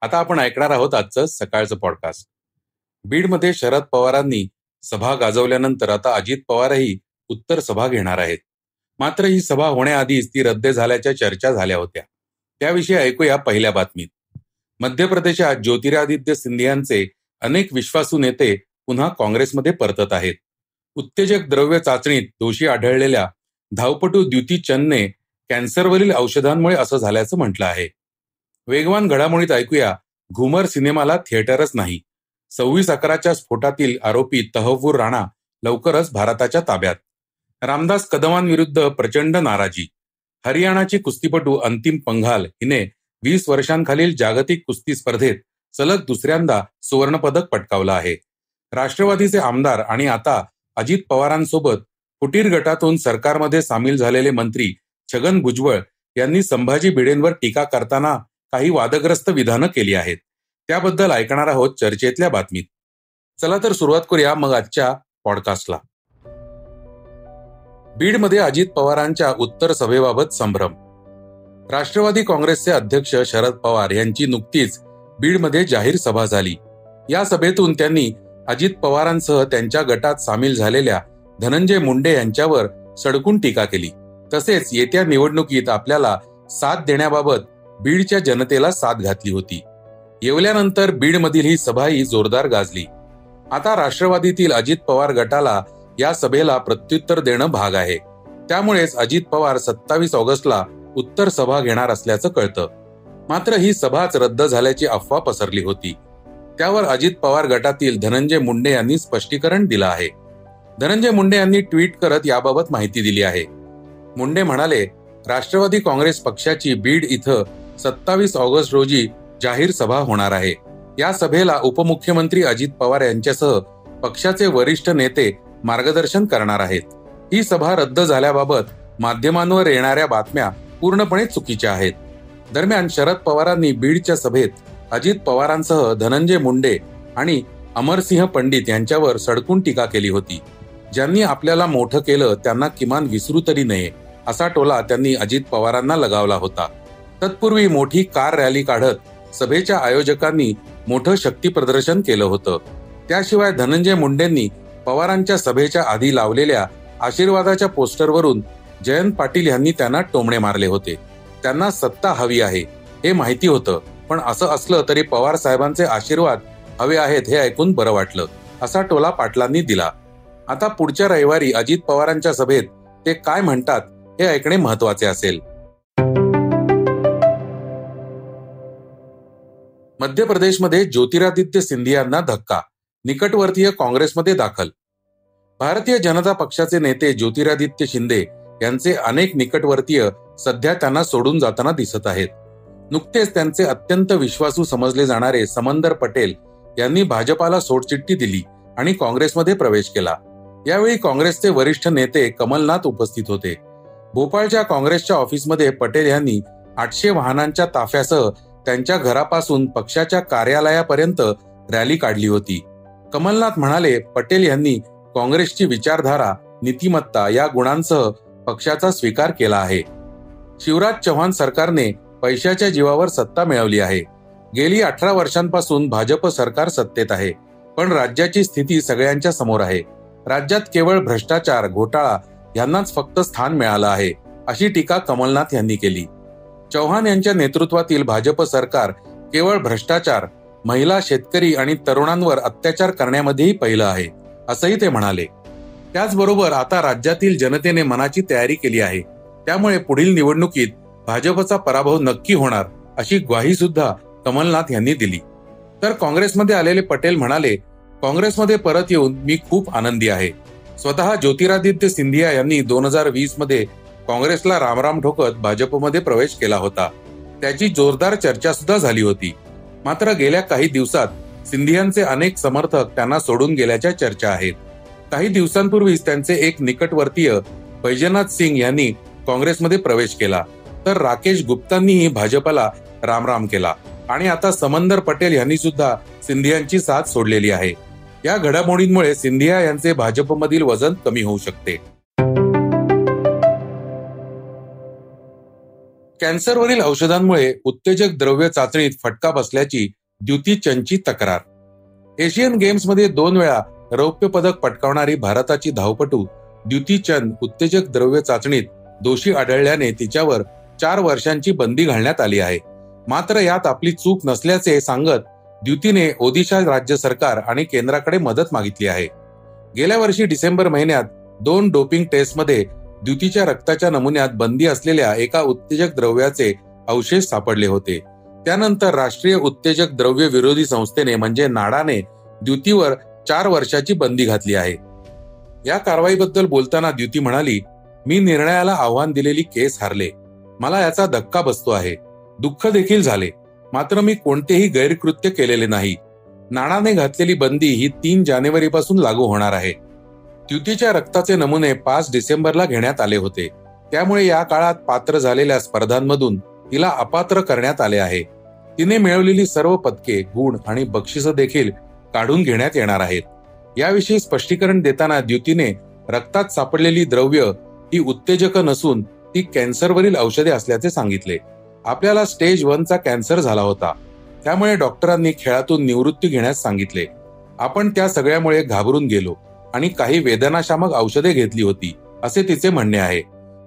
आता आपण ऐकणार आहोत आजचं सकाळचं पॉडकास्ट बीडमध्ये शरद पवारांनी सभा गाजवल्यानंतर आता अजित पवारही उत्तर सभा घेणार आहेत. मात्र ही सभा होण्याआधीच ती रद्द झाल्याच्या चर्चा झाल्या होत्या. त्याविषयी ऐकूया पहिल्या बातमीत. मध्य प्रदेशात ज्योतिरादित्य सिंधियांचे अनेक विश्वासू नेते पुन्हा काँग्रेसमध्ये परतत आहेत. उत्तेजक द्रव्य चाचणीत दोषी आढळलेल्या धावपटू द्युती चंदने कॅन्सरवरील औषधांमुळे असं झाल्याचं म्हटलं आहे. वेगवान घडामोडीत ऐकूया. घुमर सिनेमाला थिएटरच नाही. सव्वीस अकराच्या स्फोटातील आरोपी तहवूर राणा लवकरच भारताच्या ताब्यात. रामदास कदमांविरुद्ध प्रचंड नाराजी. हरियाणाची कुस्तीपटू अंतिम पंघाल हिने वीस वर्षांखालील जागतिक कुस्ती स्पर्धेत सलग दुसऱ्यांदा सुवर्णपदक पटकावलं आहे. राष्ट्रवादीचे आमदार आणि आता अजित पवारांसोबत फुटीर गटातून सरकारमध्ये सामील झालेले मंत्री छगन भुजबळ यांनी संभाजी भिडेंवर टीका करताना काही वादग्रस्त विधानं केली आहेत. त्याबद्दल ऐकणार आहोत चर्चेतल्या बातमीत. चला तर सुरुवात करूया मग आजच्या पॉडकास्टला बीडमध्ये अजित पवारांच्या उत्तर सभेबाबत संभ्रम. राष्ट्रवादी काँग्रेसचे अध्यक्ष शरद पवार यांची नुकतीच बीडमध्ये जाहीर सभा झाली. या सभेतून त्यांनी अजित पवारांसह त्यांच्या गटात सामील झालेल्या धनंजय मुंडे यांच्यावर सडकून टीका केली. तसेच येत्या निवडणुकीत आपल्याला साथ देण्याबाबत बीडच्या जनतेला साथ घातली होती. येवल्यानंतर बीडमधील ही सभाही जोरदार गाजली. आता राष्ट्रवादीतील अजित पवार गटाला या सभेला प्रत्युत्तर देणं भाग आहे. त्यामुळेच अजित पवार सत्तावीस ऑगस्टला उत्तर सभा घेणार असल्याचं कळतं. मात्र ही सभाच रद्द झाल्याची अफवा पसरली होती. त्यावर अजित पवार गटातील धनंजय मुंडे यांनी स्पष्टीकरण दिलं आहे. धनंजय मुंडे यांनी ट्विट करत याबाबत माहिती दिली आहे. मुंडे म्हणाले राष्ट्रवादी काँग्रेस पक्षाची बीड इथं सत्तावीस ऑगस्ट रोजी जाहीर सभा होणार आहे. या सभेला उपमुख्यमंत्री अजित पवार यांच्यासह पक्षाचे वरिष्ठ नेते मार्गदर्शन करणार आहेत. ही सभा रद्द झाल्याबाबत माध्यमांवर येणाऱ्या बातम्या पूर्णपणे चुकीच्या आहेत. दरम्यान शरद पवारांनी बीडच्या सभेत अजित पवारांसह धनंजय मुंडे आणि अमरसिंह पंडित यांच्यावर सडकून टीका केली होती. ज्यांनी आपल्याला मोठं केलं त्यांना किमान विसरू तरी नये असा टोला त्यांनी अजित पवारांना लगावला होता. तत्पूर्वी मोठी कार रॅली काढत सभेच्या आयोजकांनी मोठं शक्ती प्रदर्शन केलं होतं. त्याशिवाय धनंजय मुंडेंनी पवारांच्या सभेच्या आधी लावलेल्या आशीर्वादाच्या पोस्टरवरून जयंत पाटील यांनी त्यांना टोमणे मारले होते. त्यांना सत्ता हवी आहे हे माहिती होतं. पण असं असलं तरी पवार साहेबांचे आशीर्वाद हवे आहेत हे ऐकून बरं वाटलं असा टोला पाटलांनी दिला. आता पुढच्या रविवारी अजित पवारांच्या सभेत ते काय म्हणतात हे ऐकणे महत्त्वाचे असेल. मध्य प्रदेशमध्ये ज्योतिरादित्य सिंधियांना धक्का. निकटवर्तीय काँग्रेसमध्ये दाखल. भारतीय जनता पक्षाचे नेते ज्योतिरादित्य शिंदे यांचे अनेक निकटवर्तीय सध्या त्यांना सोडून जाताना दिसत आहेत. नुकतेच त्यांचे अत्यंत विश्वासू समजले जाणारे समंदर पटेल यांनी भाजपाला सोडचिठ्ठी दिली आणि काँग्रेसमध्ये प्रवेश केला. यावेळी काँग्रेसचे वरिष्ठ नेते कमलनाथ उपस्थित होते. भोपाळच्या काँग्रेसच्या ऑफिसमध्ये पटेल यांनी आठशे वाहनांच्या ताफ्यासह त्यांच्या घरापासून पक्षाच्या कार्यालयापर्यंत रॅली काढली होती. कमलनाथ म्हणाले पटेल यांनी काँग्रेसची विचारधारा नीतिमत्ता या गुणांसह पक्षाचा स्वीकार केला आहे. शिवराज चव्हाण सरकारने पैशाच्या जीवावर सत्ता मिळवली आहे. गेली अठरा वर्षांपासून भाजप सरकार सत्तेत आहे. पण राज्याची स्थिती सगळ्यांच्या समोर आहे. राज्यात केवळ भ्रष्टाचार घोटाळा यांनाच फक्त स्थान मिळालं आहे अशी टीका कमलनाथ यांनी केली. चौहान यांच्या नेतृत्वातील भाजप सरकार केवळ भ्रष्टाचार महिला शेतकरी आणि तरुणांवर अत्याचार करण्यामध्येही पहिलं आहे असंही ते म्हणाले. त्याचबरोबर आता राज्यातील जनतेने मनाची तयारी केली आहे. त्यामुळे पुढील निवडणुकीत भाजपचा पराभव नक्की होणार अशी ग्वाही सुद्धा कमलनाथ यांनी दिली. तर काँग्रेसमध्ये आलेले पटेल म्हणाले काँग्रेसमध्ये परत येऊन मी खूप आनंदी आहे. स्वतः ज्योतिरादित्य सिंधिया यांनी दोन हजार वीसमध्ये काँग्रेसला रामराम ठोकत भाजपमध्ये प्रवेश केला होता. त्याची जोरदार चर्चा सुद्धा झाली होती. मात्र गेल्या काही दिवसात सिंधियांचे अनेक समर्थक त्यांना सोडून गेल्याच्या चर्चा आहेत. काही दिवसांपूर्वीच त्यांचे एक निकटवर्तीय बैजनाथ सिंग यांनी काँग्रेसमध्ये प्रवेश केला. तर राकेश गुप्तांनीही भाजपला रामराम केला. आणि आता समंदर पटेल यांनी सुद्धा सिंधियांची साथ सोडलेली आहे. या घडामोडींमुळे सिंधिया यांचे भाजपमधील वजन कमी होऊ शकते. कॅन्सरवरील औषधांमुळे उत्तेजक द्रव्य चाचणीत फटका बसल्याची द्युती चंदची तक्रार. एशियन गेम्समध्ये दोन वेळा रौप्य पदक पटकावणारी भारताची धावपटू द्युती चंद उत्तेजक द्रव्य चाचणीत दोषी आढळल्याने तिच्यावर चार वर्षांची बंदी घालण्यात आली आहे. मात्र यात आपली चूक नसल्याचे सांगत द्युतीने ओदिशा राज्य सरकार आणि केंद्राकडे मदत मागितली आहे. गेल्या वर्षी डिसेंबर महिन्यात दोन डोपिंग टेस्टमध्ये द्युतीच्या रक्ताच्या नमुन्यात बंदी असलेल्या एका उत्तेजक द्रव्याचे अवशेष सापडले होते. त्यानंतर राष्ट्रीय उत्तेजक द्रव्य विरोधी संस्थेने म्हणजे नाडाने द्युतीवर चार वर्षाची बंदी घातली आहे. या कारवाईबद्दल बोलताना द्युती म्हणाली मी निर्णयाला आव्हान दिलेली केस हारले. मला याचा धक्का बसतो आहे. दुःख देखील झाले. मात्र मी कोणतेही गैरकृत्य केलेले नाही. नाणाने घातलेली बंदी ही तीन जानेवारी पासून लागू होणार आहे. द्युतीच्या रक्ताचे नमुने पाच डिसेंबरला घेण्यात आले होते. त्यामुळे या काळात पात्र झालेल्या स्पर्धांमधून तिला अपात्र करण्यात आले आहे. तिने मिळवलेली सर्व पदके गुण आणि बक्षिस देखील काढून घेण्यात येणार आहेत. याविषयी स्पष्टीकरण देताना द्युतीने रक्तात सापडलेली द्रव्य ही उत्तेजक नसून ती कॅन्सरवरील औषधे असल्याचे सांगितले. आपल्याला स्टेज वनचा कॅन्सर झाला होता. त्यामुळे डॉक्टरांनी खेळातून निवृत्ती घेण्यास सांगितले. आपण त्या सगळ्यामुळे घाबरून गेलो. आणि काही वेदनाशामक औषधे घेतली होती असे तिचे म्हणणे आहे.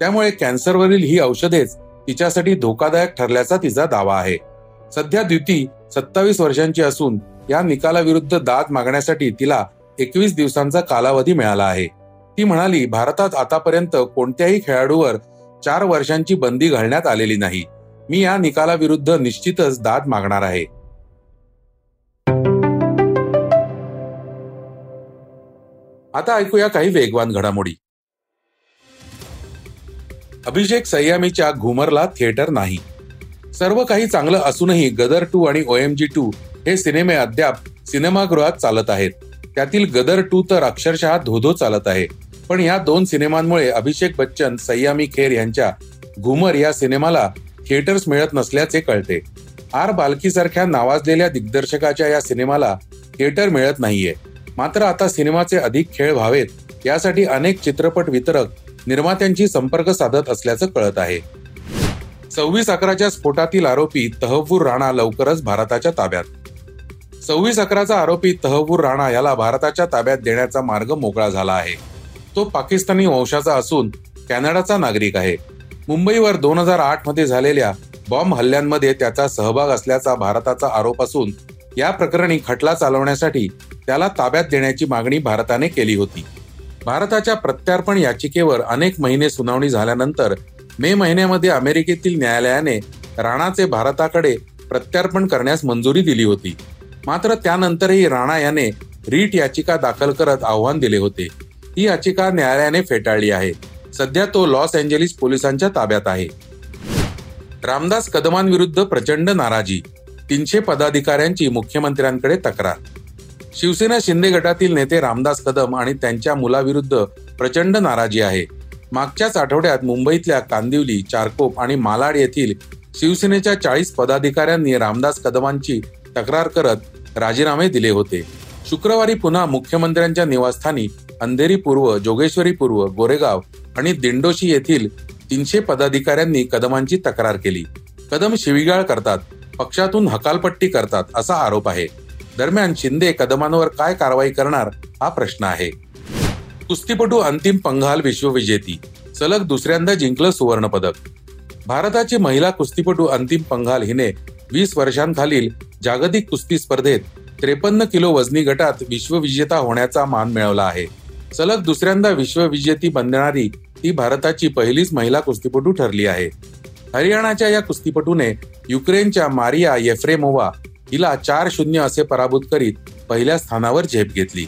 त्यामुळे कॅन्सरवरील ही औषधेच तिच्यासाठी धोकादायक ठरल्याचा तिचा दावा आहे. सध्या द्युती सत्तावीस वर्षांची असून या निकालाविरुद्ध दाद मागण्यासाठी तिला एकवीस दिवसांचा कालावधी मिळाला आहे. ती म्हणाली भारतात आतापर्यंत कोणत्याही खेळाडूवर चार वर्षांची बंदी घालण्यात आलेली नाही. मी या निकालाविरुद्ध निश्चितच दाद मागणार आहे. आता ऐकूया काही वेगवान घडामोडी. अभिषेक सय्यामीच्या घुमरला थिएटर नाही. सर्व काही चांगलं असूनही गदर टू आणि ओएमजी टू हे सिनेमे अद्याप सिनेमागृहात चालत आहेत. त्यातील गदर टू तर अक्षरशः धोधो चालत आहे. पण या दोन सिनेमांमुळे अभिषेक बच्चन सय्यामी खेर यांच्या घुमर या सिनेमाला थिएटर्स मिळत नसल्याचे कळते. आर बालकीसारख्या नावाजलेल्या दिग्दर्शकाच्या या सिनेमाला थिएटर मिळत नाहीये. मात्र आता सिनेमाचे अधिक खेळ व्हावेत यासाठी अनेक चित्रपट वितरक निर्मात्यांशी संपर्क साधत असल्याचं कळत आहे. सव्वीस अकराच्या स्फोटातील आरोपी तहवूर राणा लवकरच भारताच्या ताब्यात. सव्वीस अकराचा आरोपी तहवूर राणा याला भारताच्या ताब्यात देण्याचा मार्ग मोकळा झाला आहे. तो पाकिस्तानी वंशाचा असून कॅनडाचा नागरिक आहे. मुंबईवर दोन हजार आठमध्ये झालेल्या बॉम्ब हल्ल्यांमध्ये त्याचा सहभाग असल्याचा भारताचा आरोप असून या प्रकरणी खटला चालवण्यासाठी त्याला ताब्यात देण्याची मागणी भारताने केली होती. भारताच्या प्रत्यार्पण याचिकेवर अनेक महिने सुनावणी झाल्यानंतर मे महिन्यामध्ये अमेरिकेतील न्यायालयाने राणाचे भारताकडे प्रत्यार्पण करण्यास मंजुरी दिली होती. मात्र त्यानंतरही राणा याने रीट याचिका दाखल करत आव्हान दिले होते. ही याचिका न्यायालयाने फेटाळली आहे. सध्या तो लॉस एंजेलिस पोलिसांच्या ताब्यात आहे. रामदास कदमांविरुद्ध प्रचंड नाराजी. तीनशे पदाधिकाऱ्यांची मुख्यमंत्र्यांकडे तक्रार. शिवसेना शिंदे गटातील नेते रामदास कदम आणि त्यांच्या मुलाविरुद्ध प्रचंड नाराजी आहे. मागच्याच आठवड्यात मुंबईतल्या कांदिवली चारकोप आणि मालाड येथील शिवसेनेच्या चाळीस पदाधिकाऱ्यांनी रामदास कदमांची तक्रार करत राजीनामे दिले होते. शुक्रवारी पुन्हा मुख्यमंत्र्यांच्या निवासस्थानी अंधेरी पूर्व जोगेश्वरी पूर्व गोरेगाव आणि दिंडोशी येथील तीनशे पदाधिकाऱ्यांनी कदमांची तक्रार केली. कदम शिविगाळ करतात. पक्षातून हकालपट्टी करतात असा आरोप आहे. दरम्यान शिंदे कदमांवर काय कारवाई करणार हा प्रश्न आहे. कुस्तीपटू अंतिम पंघाल विश्वविजेती सलग दुसऱ्यांदा जिंकलं सुवर्ण पदक भारताची महिला कुस्तीपटू अंतिम पंघाल हिने वीस वर्षांखालील जागतिक कुस्ती स्पर्धेत त्रेपन्न किलो वजनी गटात विश्वविजेता होण्याचा मान मिळवला आहे. सलग दुसऱ्यांदा विश्वविजेती बनणारी ती भारताची पहिलीच महिला कुस्तीपटू ठरली आहे. हरियाणाच्या या कुस्तीपटूने युक्रेनच्या मारिया येफ्रेमोवा हिला चार शून्य असे पराभूत करीत पहिल्या स्थानावर झेप घेतली.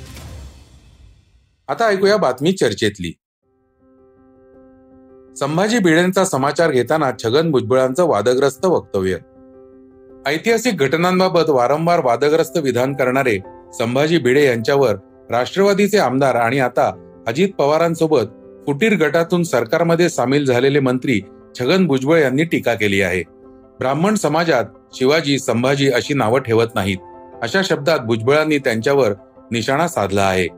आता ऐकूया बातमी चर्चेतली. संभाजी भिडेंचा समाचार घेताना छगन भुजबळांचं वादग्रस्त वक्तव्य. ऐतिहासिक घटनांबाबत वारंवार वादग्रस्त विधान करणारे संभाजी भिडे यांच्यावर राष्ट्रवादीचे आमदार आणि आता अजित पवारांसोबत फुटीर गटातून सरकारमध्ये सामील झालेले मंत्री छगन भुजबळ यांनी टीका केली आहे. ब्राह्मण समाजात शिवाजी संभाजी अशी नावं ठेवत नाहीत. अशा शब्दात भुजबळांनी त्यांच्यावर निशाणा साधला आहे.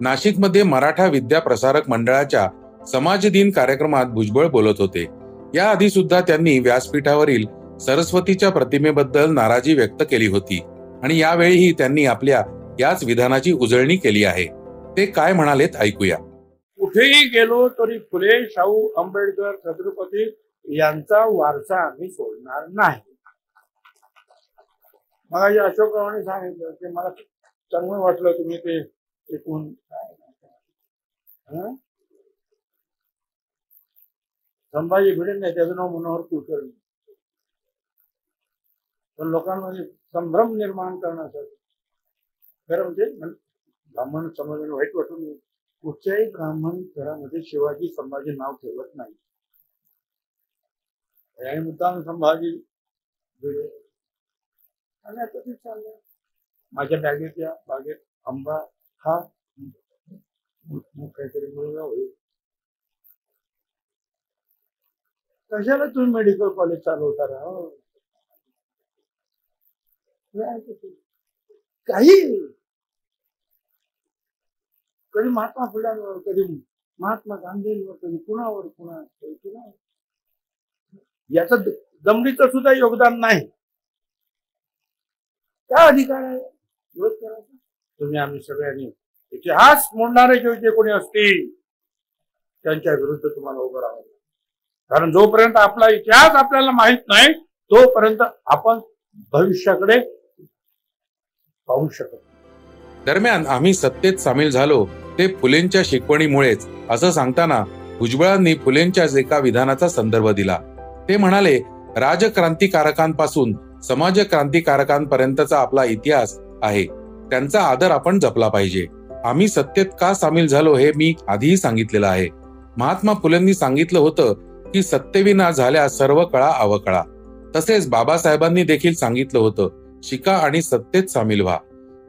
नाशिकमध्ये मराठा विद्या प्रसारक मंडळाच्या समाज दिन कार्यक्रमात भुजबळ बोलत होते. याआधी सुद्धा त्यांनी व्यासपीठावरील सरस्वतीच्या प्रतिमेबद्दल नाराजी व्यक्त केली होती आणि यावेळीही त्यांनी आपल्या याच विधानाची उजळणी केली आहे. ते काय म्हणालेत ऐकूया. कुठेही गेलो तरी फुले शाहू आंबेडकर छत्रपती यांचा वारसा आम्ही सोडणार नाही. मग अशोकरावांनी सांगितलं ते मला चांगलं वाटलं तुम्ही ते ऐकून. संभाजी भिडे नाही त्याचं नाव मनोहर कुलकर्णी. पण लोकांमध्ये संभ्रम निर्माण करण्यासाठी. खरं म्हणजे ब्राह्मण समाजाने वाईट वाटून कुठच्याही ब्राह्मण घरामध्ये शिवाजी संभाजी नाव ठेवत नाही. आणि मुद्दाम संभाजी आणि आता ते चाललंय. माझ्या बॅगेत या बागेत आंबा मग काहीतरी मुलगा होईल. कशाला तुम्ही मेडिकल कॉलेज चालवता राहा हो? काही. कधी महात्मा फुल्यांवर कधी महात्मा गांधींवर कधी कुणावर कुणा कधी कुणावर? याचं द- सुद्धा योगदान नाही. काय अधिकार आहे? विरोध करायचा? तुम्ही आम्ही सगळ्यांनी इतिहास मोडणारे जे जे कोणी असतील त्यांच्या विरुद्ध तुम्हाला उभं राहावं कारण जोपर्यंत आपला इतिहास आपल्याला माहीत नाही तोपर्यंत आपण भविष्याकडे पाहू शकत दरम्यान आम्ही सत्तेत सामील झालो ते फुलेंच्या शिकवणीमुळेच. असं सांगताना भुजबळांनी फुलेंच्याच एका विधानाचा संदर्भ दिला. ते म्हणाले राजक्रांतिकारकांपासून समाज क्रांतिकारकांपर्यंतचा आपला इतिहास आहे. त्यांचा आदर आपण जपला पाहिजे. आम्ही सत्तेत का सामील झालो हे मी आधीही सांगितलेलं आहे. महात्मा फुलेंनी सांगितलं होतं की सत्तेविना झाल्या सर्व कळा अवकळा. तसेच बाबासाहेबांनी देखील सांगितलं होतं शिका आणि सत्तेत सामील व्हा.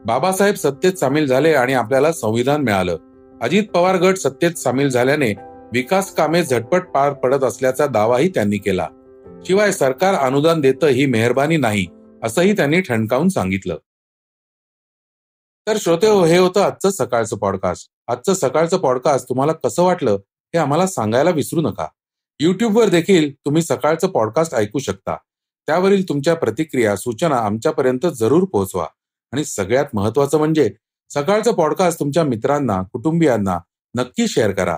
बाबासाहेब सत्तेत सामील झाले आणि आपल्याला संविधान मिळालं. अजित पवार गट सत्तेत सामील झाल्याने विकास कामे झटपट पार पडत असल्याचा दावाही त्यांनी केला. शिवाय सरकार अनुदान देतं ही मेहरबानी नाही असंही त्यांनी ठणकावून सांगितलं. तर श्रोते हो हे होतं आजचं सकाळचं पॉडकास्ट आजचं सकाळचं पॉडकास्ट तुम्हाला कसं वाटलं हे आम्हाला सांगायला विसरू नका. युट्यूबवर देखील तुम्ही सकाळचं पॉडकास्ट ऐकू शकता. त्यावरील तुमच्या प्रतिक्रिया सूचना आमच्यापर्यंत जरूर पोहोचवा. आणि सगळ्यात महत्वाचं म्हणजे सकाळचं पॉडकास्ट तुमच्या मित्रांना कुटुंबियांना नक्की शेअर करा.